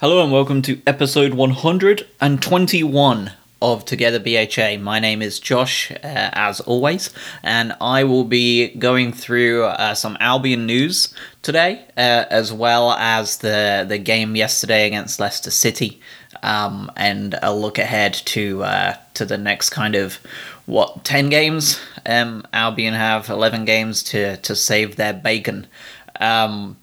Hello and welcome to episode 121 of Together BHA. My name is Josh, uh, as always, and I will be going through uh, some Albion news today, uh, as well as the the game yesterday against Leicester City, um, and a look ahead to uh, to the next kind of what ten games. Um, Albion have eleven games to to save their bacon. Um,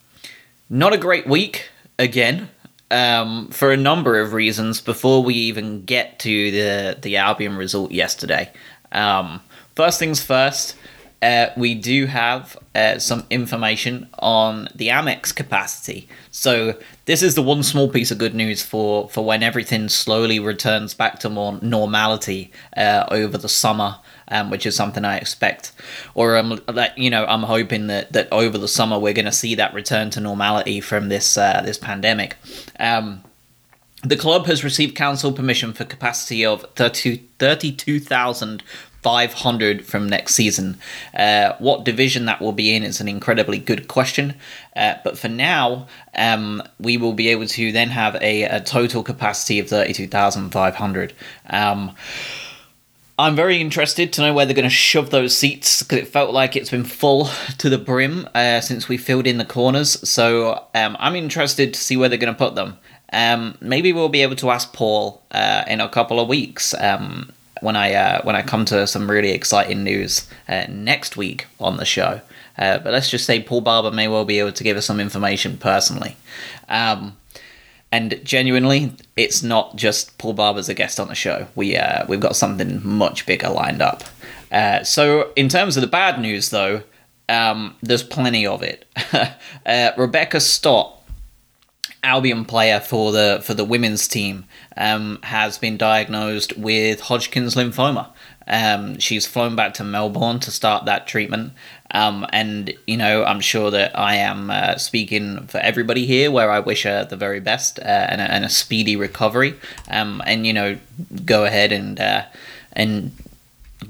not a great week again um, for a number of reasons before we even get to the the Albion result yesterday. Um, first things first, uh, we do have uh, some information on the Amex capacity. So this is the one small piece of good news for for when everything slowly returns back to more normality uh, over the summer um, which is something I expect, or that you know I'm hoping that that over the summer we're going to see that return to normality from this uh, this pandemic. Um, the club has received council permission for capacity of 32,500 from next season. Uh, what division that will be in is an incredibly good question. Uh, but for now, um, we will be able to then have a, a total capacity of 32,500. Um, I'm very interested to know where they're going to shove those seats because it felt like it's been full to the brim uh, since we filled in the corners. So um, I'm interested to see where they're going to put them. Um, maybe we'll be able to ask Paul uh, in a couple of weeks um, when I uh, when I come to some really exciting news uh, next week on the show. Uh, but let's just say Paul Barber may well be able to give us some information personally. Um, and genuinely, it's not just Paul Barber's a guest on the show. We uh, we've got something much bigger lined up. Uh, so in terms of the bad news, though, um, there's plenty of it. uh, Rebecca Stott, Albion player for the for the women's team, um, has been diagnosed with Hodgkin's lymphoma. Um, she's flown back to Melbourne to start that treatment. Um, and, you know, I'm sure that I am uh, speaking for everybody here where I wish her the very best uh, and, a, and, a, speedy recovery. Um, and, you know, go ahead and, uh, and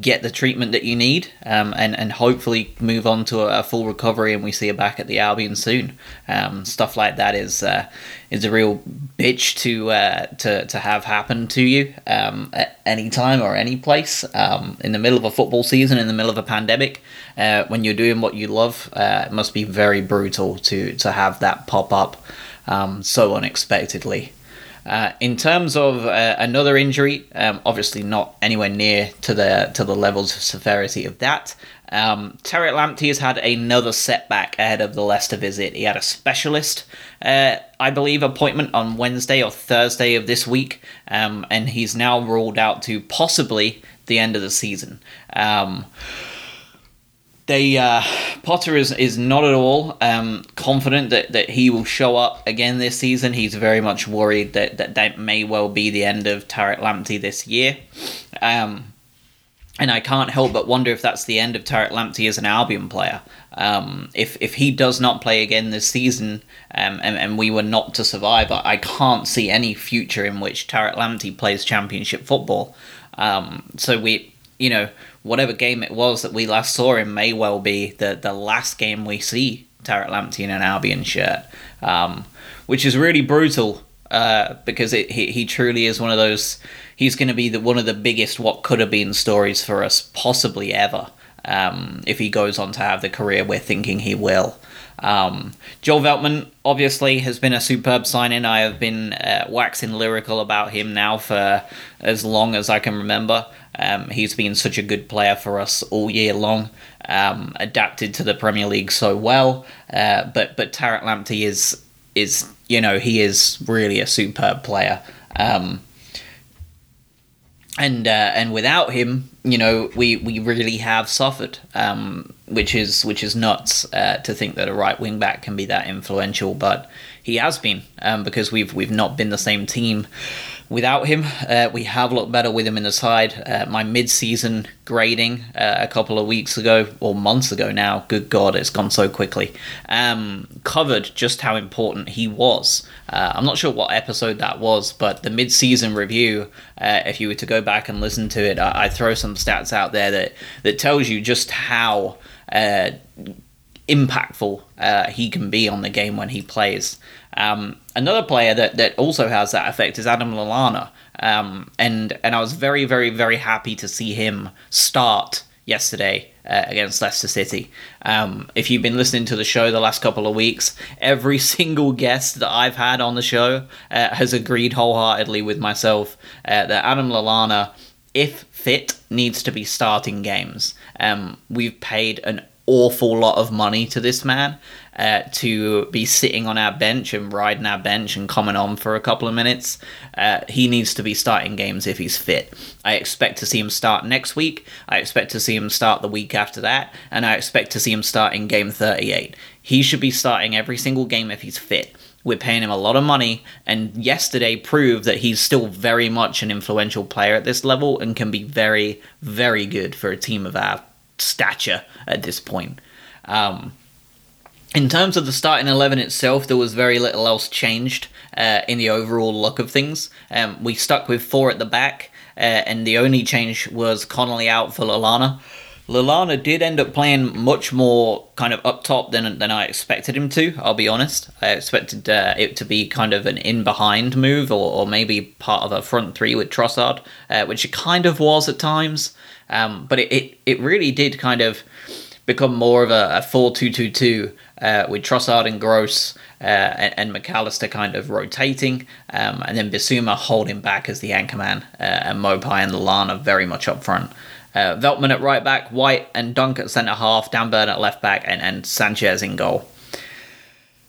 get the treatment that you need um, and, and hopefully move on to a, a, full recovery and we see her back at the Albion soon. Um, stuff like that is uh, is a real bitch to uh, to, to have happen to you um, at any time or any place um, in the middle of a football season, in the middle of a pandemic, uh, when you're doing what you love. Uh, it must be very brutal to, to have that pop up um, so unexpectedly. Uh, in terms of uh, another injury, um, obviously not anywhere near to the to the levels of severity of that. Um, Tariq Lamptey has had another setback ahead of the Leicester visit. He had a specialist, uh, I believe, appointment on Wednesday or Thursday of this week, um, and he's now ruled out to possibly the end of the season. Um, they uh, Potter is is not at all um, confident that, that he will show up again this season. He's very much worried that that, that may well be the end of Tariq Lamptey this year. Um, and I can't help but wonder if that's the end of Tariq Lamptey as an Albion player. Um, if if he does not play again this season, um, and, and we were not to survive, I can't see any future in which Tariq Lamptey plays Championship football. Um, so we, you know, whatever game it was that we last saw him may well be the, the last game we see Tariq Lamptey in an Albion shirt, um, which is really brutal uh, because it, he, he truly is one of those. He's going to be the, one of the biggest what could have been stories for us possibly ever um, if he goes on to have the career we're thinking he will. Um, Joel Veltman obviously has been a superb signing. I have been uh, waxing lyrical about him now for as long as I can remember. Um, he's been such a good player for us all year long. Um, adapted to the Premier League so well, uh, but but Tariq Lamptey is is you know he is really a superb player. Um, and uh, and without him, you know, we, we really have suffered, um, which is which is nuts uh, to think that a right wing back can be that influential, but he has been um, because we've we've not been the same team without him. Uh, we have looked better with him in the side. Uh, my mid-season grading uh, a couple of weeks ago or months ago now, good God, it's gone so quickly. Um, covered just how important he was. Uh, I'm not sure what episode that was, but the mid-season review. Uh, if you were to go back and listen to it, I, I, throw some stats out there that that tells you just how uh, impactful he can be on the game when he plays. Um, another player that, that also has that effect is Adam Lallana. Um, and and I was very very very happy to see him start yesterday uh, against Leicester City. Um, if you've been listening to the show the last couple of weeks, every single guest that I've had on the show uh, has agreed wholeheartedly with myself uh, that Adam Lallana, if fit, needs to be starting games. Um, we've paid an awful lot of money to this man uh, to be sitting on our bench and riding our bench and coming on for a couple of minutes. Uh, he needs to be starting games if he's fit. I expect to see him start next week. I expect to see him start the week after that, and I expect to see him start in game 38. He should be starting every single game if he's fit. We're paying him a lot of money, and yesterday proved that he's still very much an influential player at this level and can be very, very good for a team of our stature at this point. Um, in terms of the starting 11 itself, there was very little else changed uh, in the overall look of things. Um, we stuck with four at the back, uh, and the only change was Connolly out for Lallana. Lallana did end up playing much more kind of up top than than I expected him to. I'll be honest. I expected uh, it to be kind of an in behind move, or, or maybe part of a front three with Trossard, uh, which it kind of was at times. Um, but it, it, it really did kind of become more of a, a 4 2 2 2 uh, with Trossard and Gross uh, and, and, Mac Allister kind of rotating, um, and then Bissouma holding back as the anchorman, uh, and Maupay and Lallana very much up front. Uh, Veltman at right back, White and Dunk at centre half, Dan Burn at left back, and, and Sanchez in goal.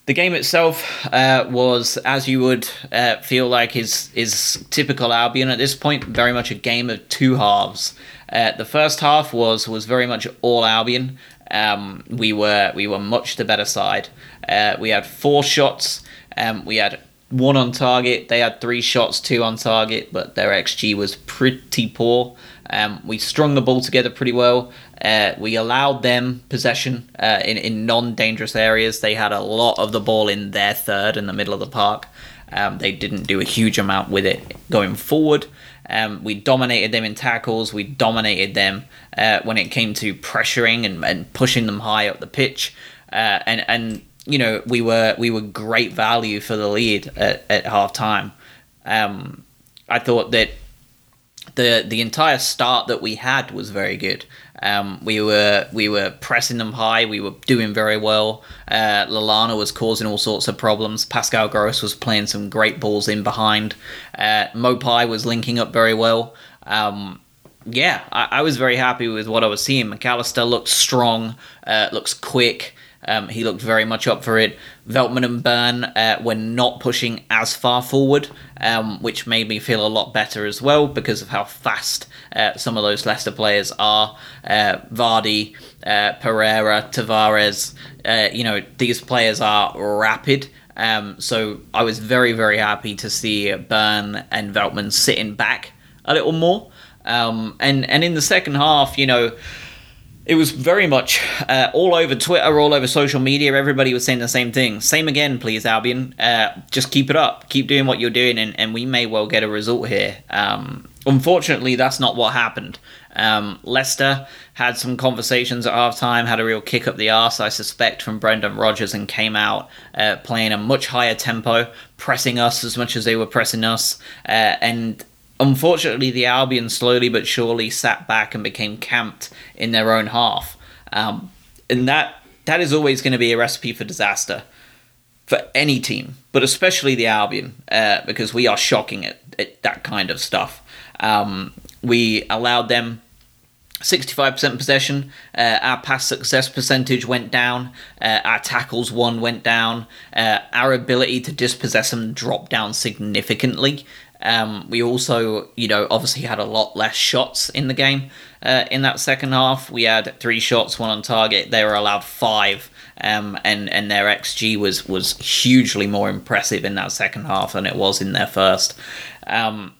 The game itself uh, was, as you would uh, feel like, is is typical Albion at this point. Very much a game of two halves. Uh, the first half was was very much all Albion. Um, we were we were much the better side. Uh, we had four shots. Um, we had one on target. They had three shots, two on target, but their xG was pretty poor. Um, we strung the ball together pretty well. Uh, we allowed them possession uh, in in non dangerous areas. They had a lot of the ball in their third in the middle of the park. Um, they didn't do a huge amount with it going forward. Um, we dominated them in tackles. We dominated them uh, when it came to pressuring and, and pushing them high up the pitch. Uh, and and you know we were we were great value for the lead at, at half time. Um, I thought that the the entire start that we had was very good. Um, we were we were pressing them high. We were doing very well. Uh, Lallana was causing all sorts of problems. Pascal Gross was playing some great balls in behind. Uh, Maupay was linking up very well. Um, yeah, I, I, was very happy with what I was seeing. Mac Allister looks strong, uh, looks quick. Um, he looked very much up for it. Veltman and Burn uh, were not pushing as far forward, um, which made me feel a lot better as well because of how fast uh, some of those Leicester players are. Uh, Vardy, uh, Pereira, Tavares, uh, you know, these players are rapid. Um, so I was very, very happy to see Burn and Veltman sitting back a little more. Um, and, and in the second half, you know, it was very much uh, all over Twitter, all over social media. Everybody was saying the same thing. Same again, please, Albion. Uh, just keep it up. Keep doing what you're doing, and, and we may well get a result here. Um, unfortunately, that's not what happened. Um, Leicester had some conversations at half time, had a real kick up the arse, I suspect, from Brendan Rodgers, and came out uh, playing a much higher tempo, pressing us as much as they were pressing us. Uh, and unfortunately, the Albion slowly but surely sat back and became camped in their own half. Um, and that that is always going to be a recipe for disaster for any team, but especially the Albion, uh, because we are shocking at, at that kind of stuff. Um, we allowed them 65% possession. Uh, our pass success percentage went down. Uh, our tackles one went down. Uh, our ability to dispossess them dropped down significantly. Um, we also, you know, obviously had a lot less shots in the game. Uh, in that second half, we had three shots, one on target. They were allowed five, um, and and their xG was was hugely more impressive in that second half than it was in their first. Um,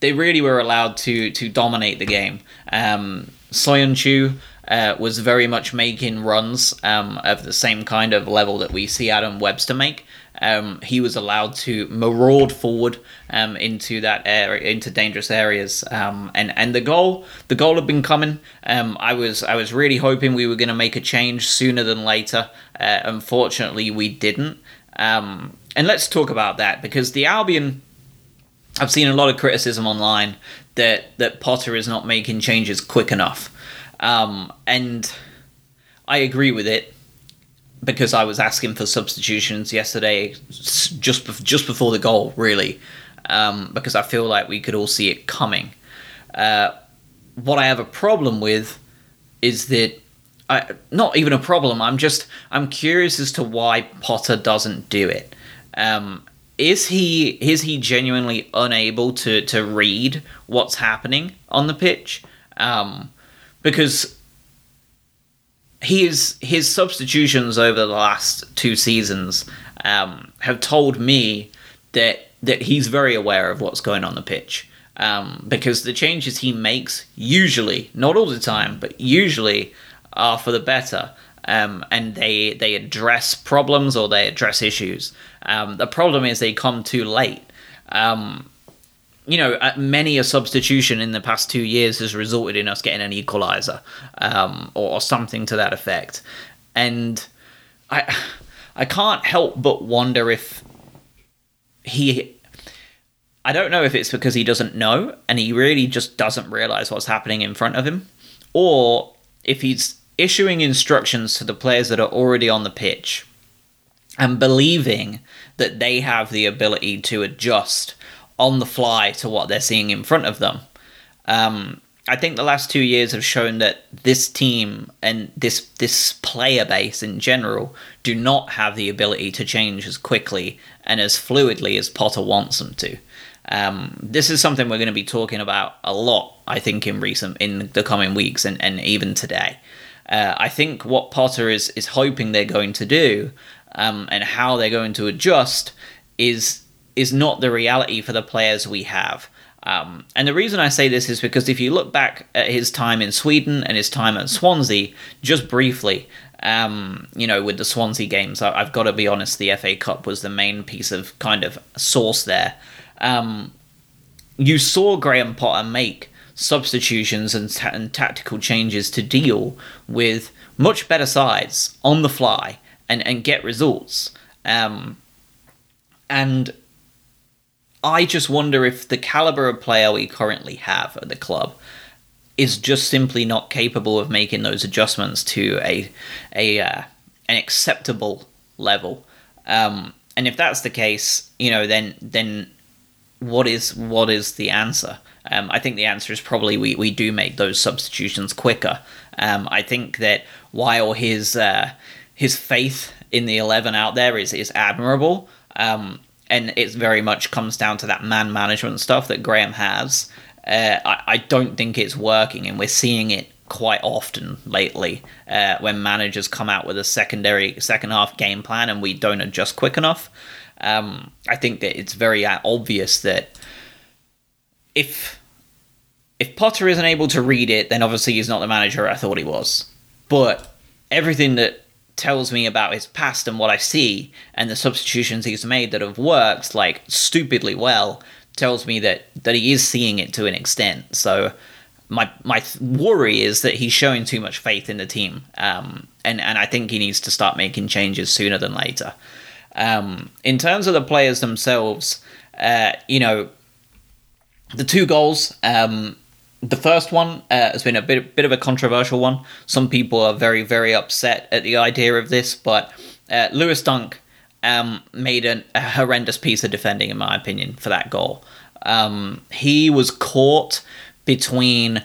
they really were allowed to to dominate the game. Um, Soyuncu uh, was very much making runs um, of the same kind of level that we see Adam Webster make. Um, he was allowed to maraud forward um, into that area, into dangerous areas, um, and and the goal, the goal had been coming. Um, I was I was really hoping we were going to make a change sooner than later. Uh, unfortunately, we didn't. Um, and let's talk about that because the Albion. I've seen a lot of criticism online that that Potter is not making changes quick enough, um, and I agree with it because I was asking for substitutions yesterday, just just before the goal, really, um, because I feel like we could all see it coming. Uh, what I have a problem with is that I not even a problem. I'm just I'm curious as to why Potter doesn't do it. Um, is he is he genuinely unable to to read what's happening on the pitch? Um, because his his substitutions over the last two seasons um, have told me that that he's very aware of what's going on the pitch. Um, because the changes he makes usually, not all the time, but usually are for the better. Um, and they they address problems or they address issues. Um, the problem is they come too late. Um, you know, many a substitution in the past two years has resulted in us getting an equalizer um, or, or, something to that effect. And I, I can't help but wonder if he. I don't know if it's because he doesn't know and he really just doesn't realize what's happening in front of him, or if he's issuing instructions to the players that are already on the pitch and believing that they have the ability to adjust on the fly to what they're seeing in front of them. Um, I think the last two years have shown that this team and this this player base in general do not have the ability to change as quickly and as fluidly as Potter wants them to. Um, this is something we're going to be talking about a lot, I think, in recent in the coming weeks and, and even today. Uh, I think what Potter is is hoping they're going to do um, and how they're going to adjust is is not the reality for the players we have. Um, and the reason I say this is because if you look back at his time in Sweden and his time at Swansea, just briefly, um, you know, with the Swansea games, I, have got to be honest, the FA Cup was the main piece of kind of source there. Um, you saw Graham Potter make substitutions and, and tactical changes to deal with much better sides on the fly and, and get results. Um, and I just wonder if the caliber of player we currently have at the club is just simply not capable of making those adjustments to a a uh, an acceptable level. Um, and if that's the case, you know, then then what is what is the answer? Um, I think the answer is probably we, we do make those substitutions quicker. Um, I think that while his uh, his faith in the eleven out there is is admirable, um, and it very much comes down to that man management stuff that Graham has. Uh, I, I don't think it's working, and we're seeing it quite often lately uh, when managers come out with a secondary second half game plan and we don't adjust quick enough. Um, I think that it's very obvious that if if Potter isn't able to read it, then obviously he's not the manager I thought he was. But everything that tells me about his past and what I see and the substitutions he's made that have worked like stupidly well tells me that that he is seeing it to an extent. So my my worry is that he's showing too much faith in the team, um, and and I think he needs to start making changes sooner than later. Um, in terms of the players themselves, uh, you know, the two goals. Um, the first one uh, has been a bit bit of a controversial one. Some people are very very upset at the idea of this, but uh, Lewis Dunk um, made an, a horrendous piece of defending, in my opinion, for that goal. Um, he was caught between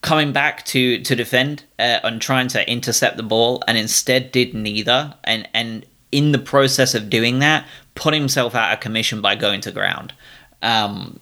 coming back to to defend uh, and trying to intercept the ball, and instead did neither, and and in the process of doing that, put himself out of commission by going to ground. Um,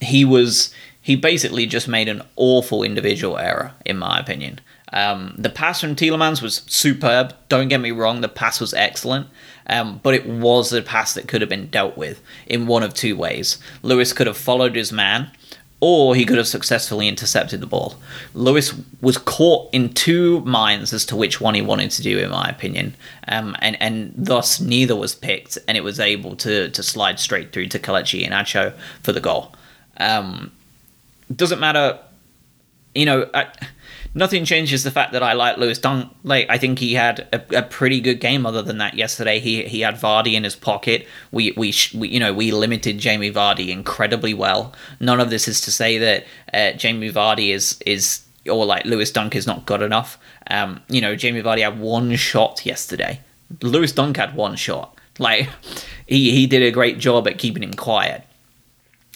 he was he basically just made an awful individual error, in my opinion. Um, the pass from Tielemans was superb. Don't get me wrong, the pass was excellent, um, but it was a pass that could have been dealt with in one of two ways. Lewis could have followed his man, or he could have successfully intercepted the ball. Lewis was caught in two minds as to which one he wanted to do, in my opinion, um, and and thus neither was picked, and it was able to to slide straight through to Kelechi Iheanacho for the goal. Um, doesn't matter you know, I, nothing changes the fact that I like Lewis Dunk. Like I think he had a, a, pretty good game. Other than that, yesterday he he had Vardy in his pocket. We, we we you know we limited Jamie Vardy incredibly well. None of this is to say that uh, Jamie Vardy is is or like Lewis Dunk is not good enough. Um, you know, Jamie Vardy had one shot yesterday. Lewis Dunk had one shot. Like he he did a great job at keeping him quiet.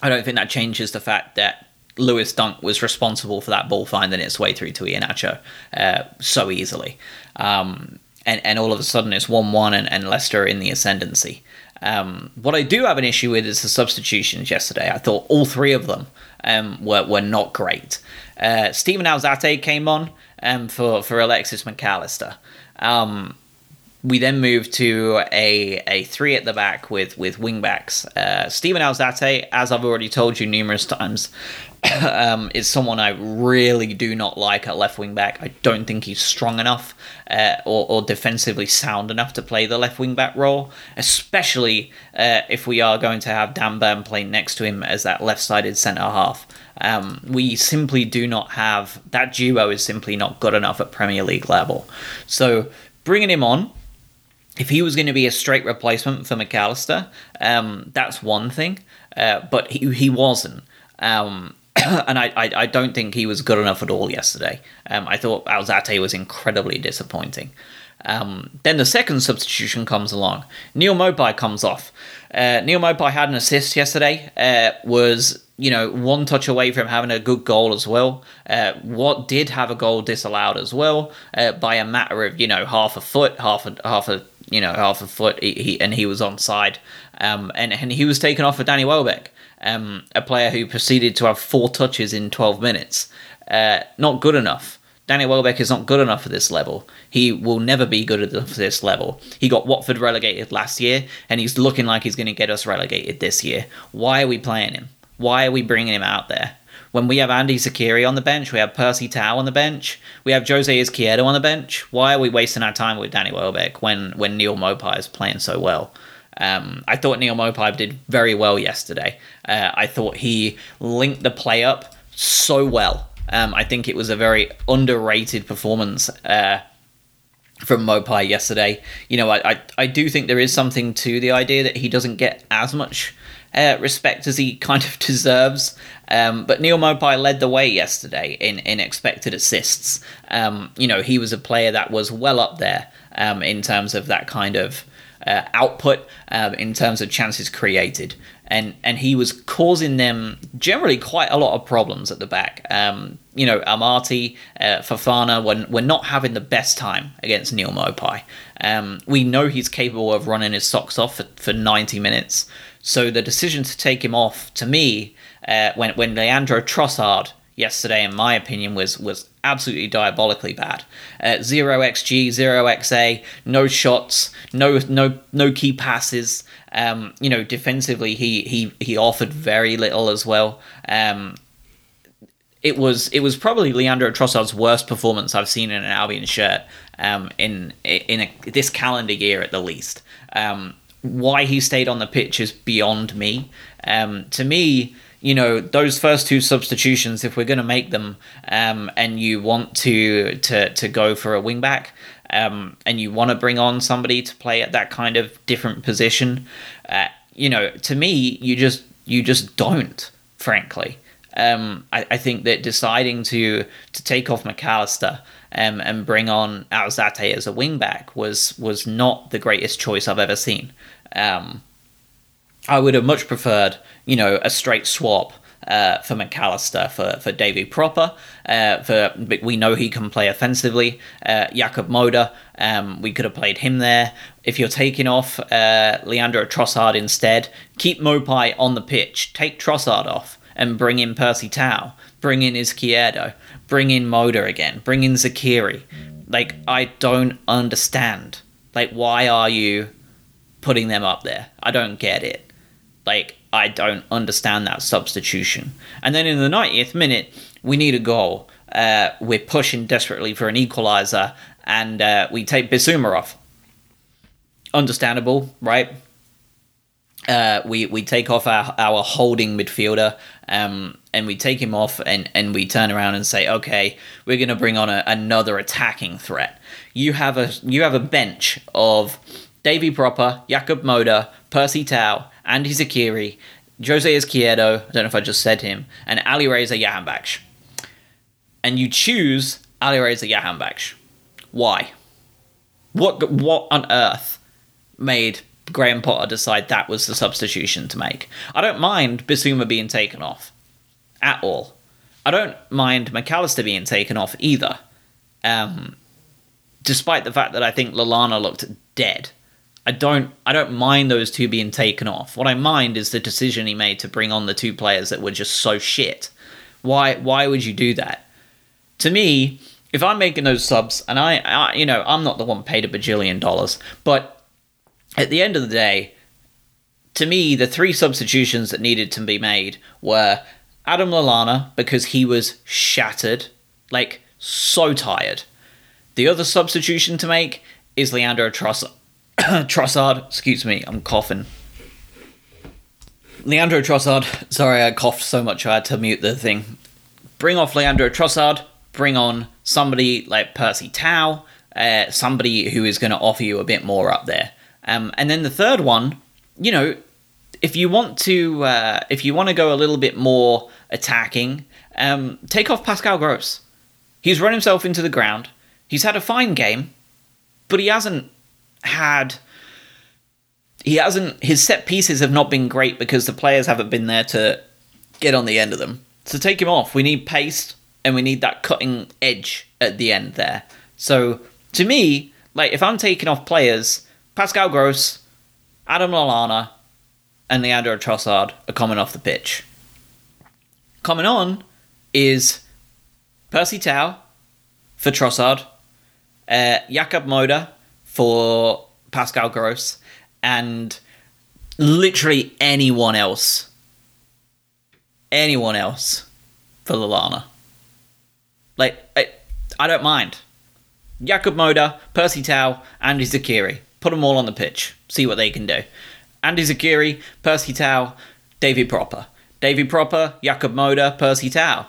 I don't think that changes the fact that Lewis Dunk was responsible for that ball finding its way through to Iheanacho uh, so easily. Um, and, and all of a sudden it's 1 1 and, and Leicester in the ascendancy. Um, what I do have an issue with is the substitutions yesterday. I thought all three of them um, were, were not great. Uh, Steven Alzate came on um, for, for Alexis Mac Allister. Um, we then moved to a, a three at the back with with wingbacks. Uh, Steven Alzate, as I've already told you numerous times, um, is someone I really do not like at left wing back. I don't think he's strong enough uh, or, or, defensively sound enough to play the left wing back role, especially uh, if we are going to have Dan Burn playing next to him as that left sided centre half. Um, we simply do not have that duo is simply not good enough at Premier League level. So bringing him on if he was going to be a straight replacement for Mac Allister, um, that's one thing, uh, but he, he wasn't. Um, and I, I, I, don't think he was good enough at all yesterday. Um, I thought Alzate was incredibly disappointing. Um, then the second substitution comes along. Neal Maupay comes off. Uh, Neal Maupay had an assist yesterday. Uh, was you know one touch away from having a good goal as well. Uh, what did have a goal disallowed as well uh, by a matter of you know half a foot, half a half a you know half a foot, he, he and he was on side, um, and and he was taken off for Danny Welbeck, um, a player who proceeded to have four touches in twelve minutes. Uh, not good enough. Danny Welbeck is not good enough for this level. He will never be good enough for this level. He got Watford relegated last year, and he's looking like he's going to get us relegated this year. Why are we playing him? Why are we bringing him out there? When we have Andy Zeqiri on the bench, we have Percy Tau on the bench, we have Jose Izquierdo on the bench. Why are we wasting our time with Danny Welbeck when, when Neal Maupay is playing so well? Um, I thought Neal Maupay did very well yesterday. Uh, I thought he linked the play up so well. Um, I think it was a very underrated performance uh, from Maupay yesterday. You know, I, I, I do think there is something to the idea that he doesn't get as much uh, respect as he kind of deserves. Um, but Neal Maupay led the way yesterday in, in expected assists. Um, you know, he was a player that was well up there um, in terms of that kind of uh, output, um, in terms of chances created. And, and he was causing them generally quite a lot of problems at the back. Um, you know, Amartey, uh, Fofana were, were not having the best time against Neal Maupay. Um, we know he's capable of running his socks off for, for 90 minutes. So the decision to take him off, to me, uh, when when Leandro Trossard yesterday, in my opinion, was was absolutely diabolically bad. Uh, zero xg, zero xa, no shots, no no no key passes. Um, you know, defensively, he he he offered very little as well. Um, it was it was probably Leandro Trossard's worst performance I've seen in an Albion shirt um, in in a, this calendar year at the least. Um, why he stayed on the pitch is beyond me. Um, to me, you know, those first two substitutions, if we're going to make them, um, and you want to to to go for a wing back, um, and you want to bring on somebody to play at that kind of different position, uh, you know, to me, you just you just don't, frankly. Um, I, I think that deciding to to take off Mac Allister um, and bring on Alzate as a wingback was was not the greatest choice I've ever seen. Um, I would have much preferred, you know, a straight swap uh, for Mac Allister for for David Pröpper. Uh, for we know he can play offensively. Uh, Jakub Moder, um, we could have played him there. If you're taking off uh, Leandro Trossard instead, keep Maupay on the pitch. Take Trossard off and bring in Percy Tau. Bring in Izquierdo bring in Moder again, bring in Zeqiri. Like, I don't understand. Like, why are you putting them up there? I don't get it. Like, I don't understand that substitution. And then in the 90th minute, we need a goal. Uh, we're pushing desperately for an equaliser, and uh, we take Bissouma off. Understandable, right? uh, we we take off our, our holding midfielder um, and we take him off and, and we turn around and say okay we're going to bring on a, another attacking threat you have a you have a bench of Davy Pröpper, Jakub Moder, Percy Tau, Andy Zeqiri, Jose Izquierdo, I don't know if I just said him, and Alireza Jahanbakhsh. And you choose Alireza Jahanbakhsh. Why? What what on earth made Graham Potter decide that was the substitution to make? I don't mind Bissouma being taken off at all. I don't mind Mac Allister being taken off either. Um, despite the fact that I think Lallana looked dead. I don't I don't mind those two being taken off. What I mind is the decision he made to bring on the two players that were just so shit. Why why would you do that? To me, if I'm making those subs and I, I you know, I'm not the one paid a bajillion dollars, but at the end of the day, to me, the three substitutions that needed to be made were Adam Lallana because he was shattered, like so tired. The other substitution to make is Leandro Trossard. Trossard, excuse me, I'm coughing. Leandro Trossard, sorry I coughed so much I had to mute the thing. Bring off Leandro Trossard, bring on somebody like Percy Tau, uh, somebody who is going to offer you a bit more up there. Um, and then the third one, you know, if you want to, uh, if you want to go a little bit more attacking, um, take off Pascal Gross. He's run himself into the ground. He's had a fine game, but he hasn't had. He hasn't. His set pieces have not been great because the players haven't been there to get on the end of them. So take him off. We need pace and we need that cutting edge at the end there. So to me, like if I'm taking off players, Pascal Gross, Adam Lallana, and Leandro Trossard are coming off the pitch. Coming on is Percy Tau for Trossard, uh, Jakub Moder for Pascal Gross, and literally anyone else. Anyone else for Lallana. Like, I, I don't mind. Jakub Moder, Percy Tau, Andy Zeqiri. Put them all on the pitch. See what they can do. Andy Zeqiri, Percy Tau, Davy Pröpper. Davy Pröpper, Jakub Moder, Percy Tau.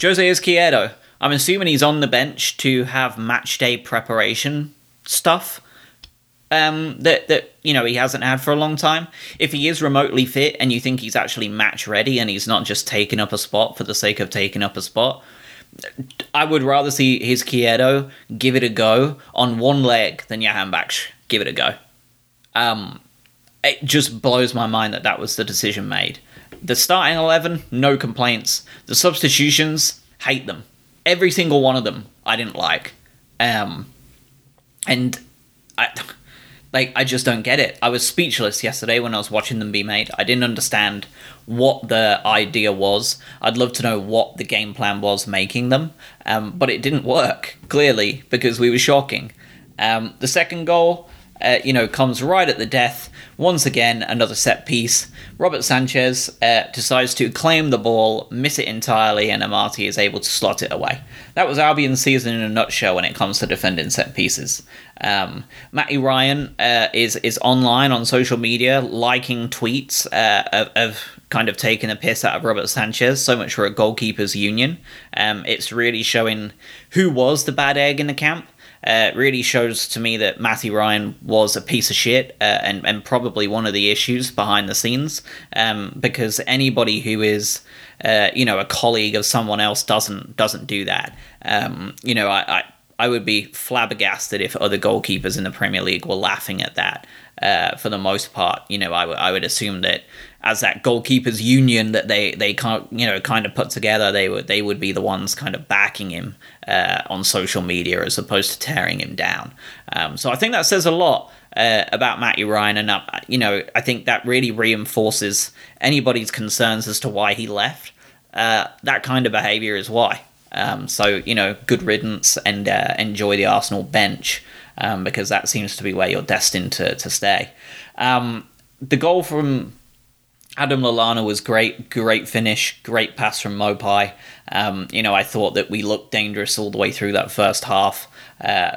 Jose Izquierdo, I'm assuming he's on the bench to have match day preparation stuff um, that that you know he hasn't had for a long time. If he is remotely fit and you think he's actually match ready and he's not just taking up a spot for the sake of taking up a spot, I would rather see Izquierdo give it a go on one leg than Jahanbakhsh give it a go. Um, it just blows my mind that that was the decision made. The starting eleven, no complaints. The substitutions, hate them every single one of them I didn't like. Um, and I like I just don't get it. I was speechless yesterday when I was watching them be made. I didn't understand what the idea was. I'd love to know what the game plan was making them, um, but it didn't work clearly because we were shocking. Um, the second goal, uh, you know, comes right at the death. Once again, another set piece. Robert Sanchez uh, decides to claim the ball, miss it entirely, and Amartey is able to slot it away. That was Albion's season in a nutshell when it comes to defending set pieces. Um, Matty Ryan uh, is is online on social media, liking tweets uh, of, of, kind of taking a piss out of Robert Sanchez. So much for a goalkeepers union. Um, it's really showing who was the bad egg in the camp uh, really shows to me that Matthew Ryan was a piece of shit uh, and, and probably one of the issues behind the scenes um, because anybody who is uh, you know a colleague of someone else doesn't doesn't do that um, you know I, I I would be flabbergasted if other goalkeepers in the Premier League were laughing at that. Uh, for the most part, you know, I, w- I would assume that as that goalkeepers union that they they can't you know kind of put together, they would they would be the ones kind of backing him uh, on social media as opposed to tearing him down. Um, so I think that says a lot uh, about Matty Ryan, and uh, you know I think that really reinforces anybody's concerns as to why he left. Uh, that kind of behaviour is why. Um, so you know, good riddance and uh, enjoy the Arsenal bench um, because that seems to be where you're destined to to stay. Um, the goal from Adam Lallana was great, great finish, great pass from Maupay. Um, you know, I thought that we looked dangerous all the way through that first half. Uh,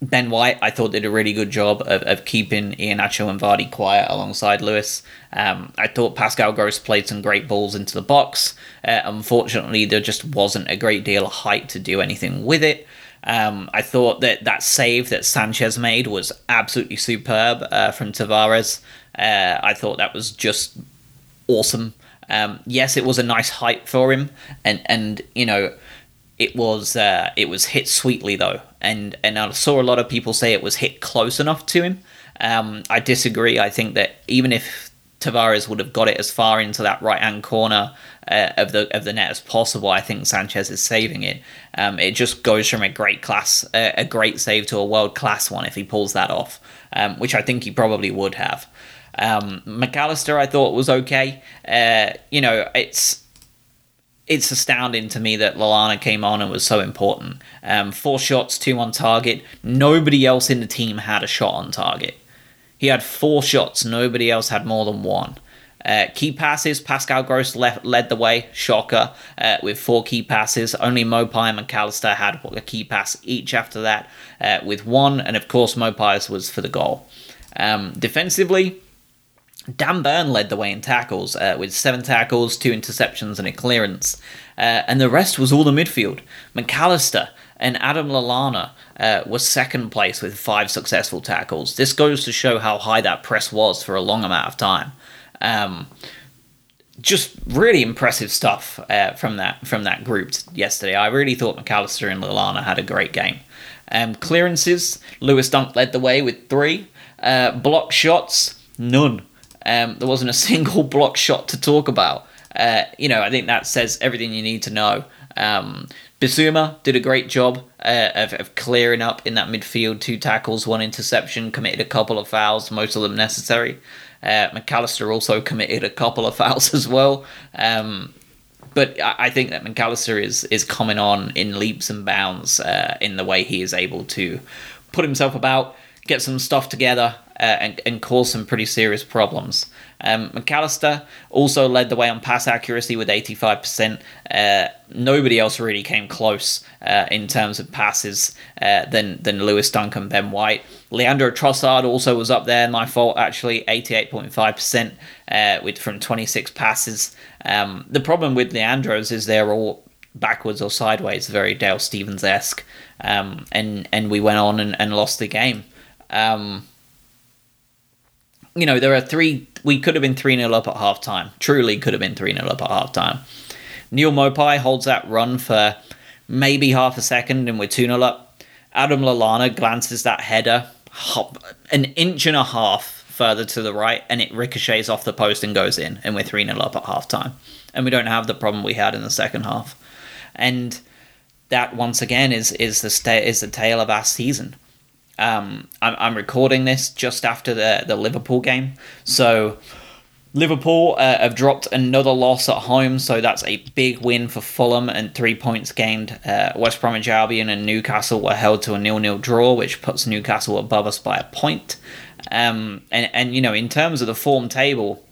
Ben White, I thought did a really good job of, of keeping Iheanacho and Vardy quiet alongside Lewis. Um, I thought Pascal Gross played some great balls into the box. Uh, unfortunately, there just wasn't a great deal of height to do anything with it. Um, I thought that that save that Sanchez made was absolutely superb uh, from Tavares. Uh, I thought that was just awesome. Um, yes, it was a nice height for him, and and you know it was uh, it was hit sweetly though, and and I saw a lot of people say it was hit close enough to him. Um, I disagree. I think that even if Tavares would have got it as far into that right hand corner uh, of the of the net as possible, I think Sanchez is saving it. Um, it just goes from a great class, uh, a great save to a world class one if he pulls that off, um, which I think he probably would have. Um, Mac Allister, I thought was okay. Uh, you know, it's it's astounding to me that Lallana came on and was so important. Um, four shots, two on target. Nobody else in the team had a shot on target. He had four shots. Nobody else had more than one. Uh, key passes, Pascal Gross left, led the way, shocker, uh, with four key passes. Only Maupay and Mac Allister had a key pass each after that, uh, with one, and of course Maupay's was for the goal. Um, defensively, Dan Burn led the way in tackles uh, with seven tackles, two interceptions, and a clearance. Uh, and the rest was all the midfield. Mac Allister and Adam Lallana uh, was second place with five successful tackles. This goes to show how high that press was for a long amount of time. Um, just really impressive stuff uh, from that from that group yesterday. I really thought Mac Allister and Lallana had a great game. Um, clearances, Lewis Dunk led the way with three. Uh, block shots, none. Um, there wasn't a single block shot to talk about. Uh, you know, I think that says everything you need to know. Um, did a great job uh, of, of, clearing up in that midfield. Two tackles, one interception, committed a couple of fouls, most of them necessary. Uh, Mac Allister also committed a couple of fouls as well. Um, but I think that Mac Allister is is coming on in leaps and bounds uh, in the way he is able to put himself about, get some stuff together, uh, and, and cause some pretty serious problems. Um, Mac Allister also led the way on pass accuracy with 85%. Uh, nobody else really came close uh, in terms of passes uh, than, than Lewis Duncan, Ben White. Leandro Trossard also was up there, my fault actually, 88.5% uh, with from 26 passes. Um, the problem with Leandro's is they're all backwards or sideways, very Dale Stephens esque. Um, and, and we went on and, and lost the game. Um, you know, there are three. We could have been 3 0 up at half time. Truly could have been 3 0 up at half time. Neal Maupay holds that run for maybe half a second and we're 2 0 up. Adam Lallana glances that header an inch and a half further to the right and it ricochets off the post and goes in. And we're 3 0 up at half time. And we don't have the problem we had in the second half. And that once again is is the sta- is the tale of our season. Um, I'm, I'm recording this just after the, the Liverpool game. So Liverpool uh, have dropped another loss at home, so that's a big win for Fulham and three points gained. Uh, West Bromwich Albion and Newcastle were held to a nil-nil draw, which puts Newcastle above us by a point. Um, and and you know, in terms of the form table,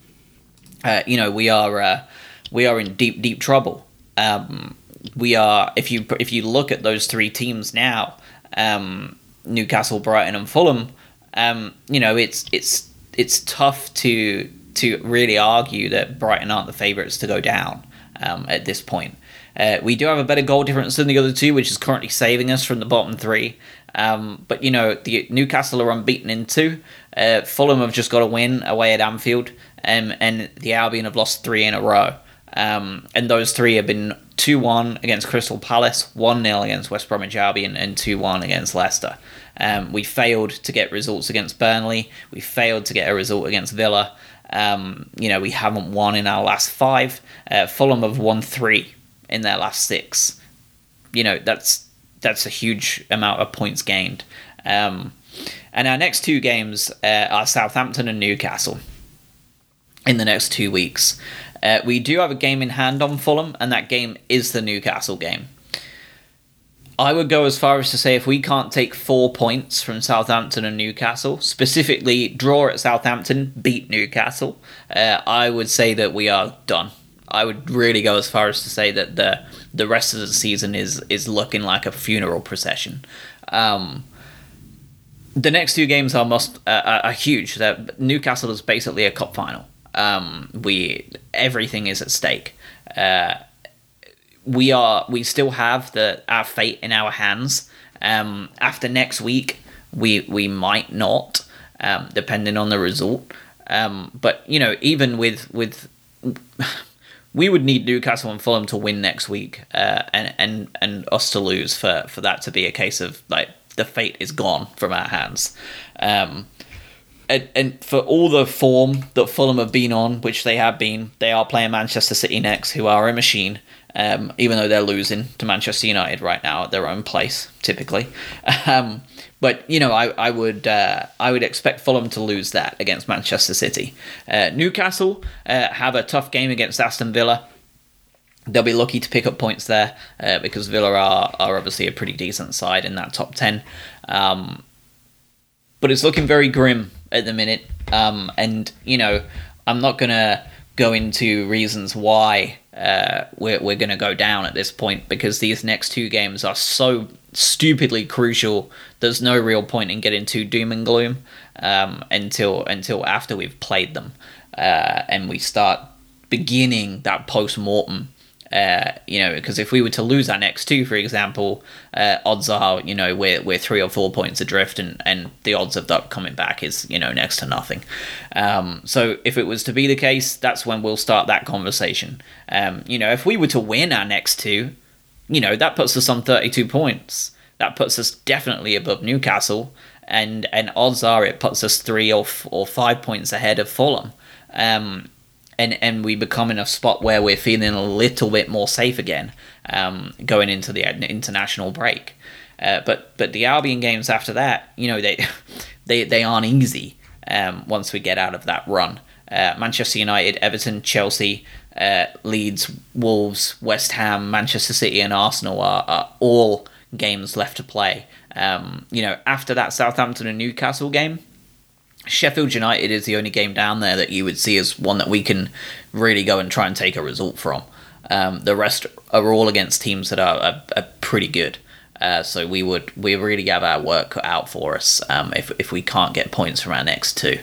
uh, you know, we are uh, we are in deep deep trouble. Um, we are if you if you look at those three teams now. Um, Newcastle, Brighton, and Fulham, um, you know, it's it's it's tough to to really argue that Brighton aren't the favourites to go down um, at this point. Uh, we do have a better goal difference than the other two, which is currently saving us from the bottom three. Um, but you know, the Newcastle are unbeaten in two. Uh, Fulham have just got a win away at Anfield, um, and the Albion have lost three in a row. Um, and those three have been 2 1 against Crystal Palace, 1 0 against West Bromwich Albion, and 2 1 against Leicester. Um, we failed to get results against Burnley. We failed to get a result against Villa. Um, you know, we haven't won in our last five. Uh, Fulham have won three in their last six. You know, that's that's a huge amount of points gained. Um, and our next two games uh, are Southampton and Newcastle in the next two weeks. Uh, we do have a game in hand on Fulham, and that game is the Newcastle game. I would go as far as to say if we can't take four points from Southampton and Newcastle, specifically draw at Southampton, beat Newcastle, uh, I would say that we are done. I would really go as far as to say that the the rest of the season is is looking like a funeral procession. Um, the next two games are must uh, are huge. Newcastle is basically a cup final. Um, we everything is at stake. Uh, we are we still have the our fate in our hands. Um, after next week, we we might not, um, depending on the result. Um, but you know, even with with we would need Newcastle and Fulham to win next week, uh, and and and us to lose for for that to be a case of like the fate is gone from our hands. Um, and, and for all the form that Fulham have been on, which they have been, they are playing Manchester City next, who are a machine. Um, even though they're losing to Manchester United right now at their own place, typically. Um, but you know, I, I would uh, I would expect Fulham to lose that against Manchester City. Uh, Newcastle uh, have a tough game against Aston Villa. They'll be lucky to pick up points there uh, because Villa are, are obviously a pretty decent side in that top ten. Um, but it's looking very grim at the minute. Um, and you know, I'm not gonna go into reasons why uh, we're we're gonna go down at this point because these next two games are so stupidly crucial. There's no real point in getting too doom and gloom um, until until after we've played them uh, and we start beginning that post mortem uh, you know, because if we were to lose our next two, for example, uh, odds are, you know, we're, we're three or four points adrift, and, and the odds of that coming back is, you know, next to nothing. Um, so if it was to be the case, that's when we'll start that conversation. Um, you know, if we were to win our next two, you know, that puts us on 32 points. That puts us definitely above Newcastle, and, and odds are it puts us three or, f- or five points ahead of Fulham. Um, and and we become in a spot where we're feeling a little bit more safe again um, going into the international break. Uh, but but the Albion games after that, you know, they they they aren't easy um, once we get out of that run. Uh, Manchester United, Everton, Chelsea, uh, Leeds, Wolves, West Ham, Manchester City, and Arsenal are, are all games left to play. Um, you know, after that Southampton and Newcastle game, Sheffield United is the only game down there that you would see as one that we can really go and try and take a result from. Um, the rest are all against teams that are, are, are pretty good. Uh, so we would we really have our work cut out for us um, if if we can't get points from our next two.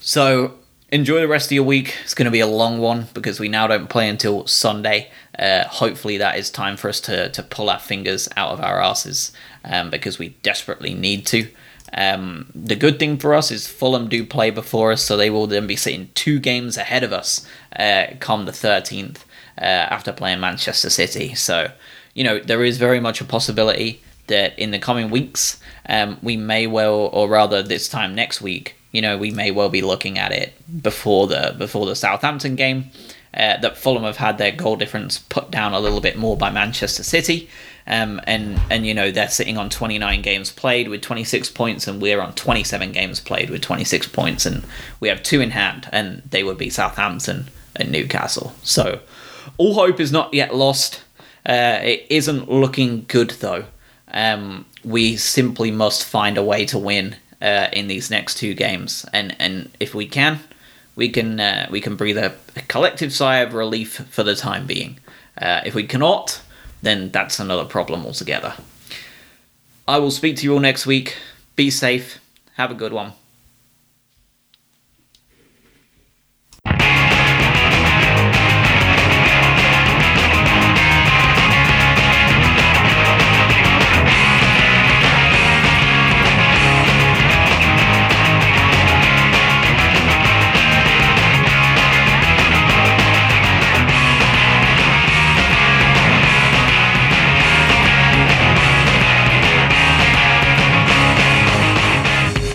So enjoy the rest of your week. It's going to be a long one because we now don't play until Sunday. Uh, hopefully that is time for us to to pull our fingers out of our asses um, because we desperately need to. Um, the good thing for us is Fulham do play before us, so they will then be sitting two games ahead of us uh, come the 13th uh, after playing Manchester City. So, you know, there is very much a possibility that in the coming weeks, um, we may well, or rather this time next week, you know, we may well be looking at it before the before the Southampton game. Uh, that Fulham have had their goal difference put down a little bit more by Manchester City. Um, and and you know they're sitting on 29 games played with 26 points, and we're on 27 games played with 26 points, and we have two in hand, and they would be Southampton and Newcastle. So all hope is not yet lost. Uh, it isn't looking good though. Um, we simply must find a way to win uh, in these next two games, and and if we can, we can uh, we can breathe a, collective sigh of relief for the time being. Uh, if we cannot, then that's another problem altogether. I will speak to you all next week. Be safe. Have a good one.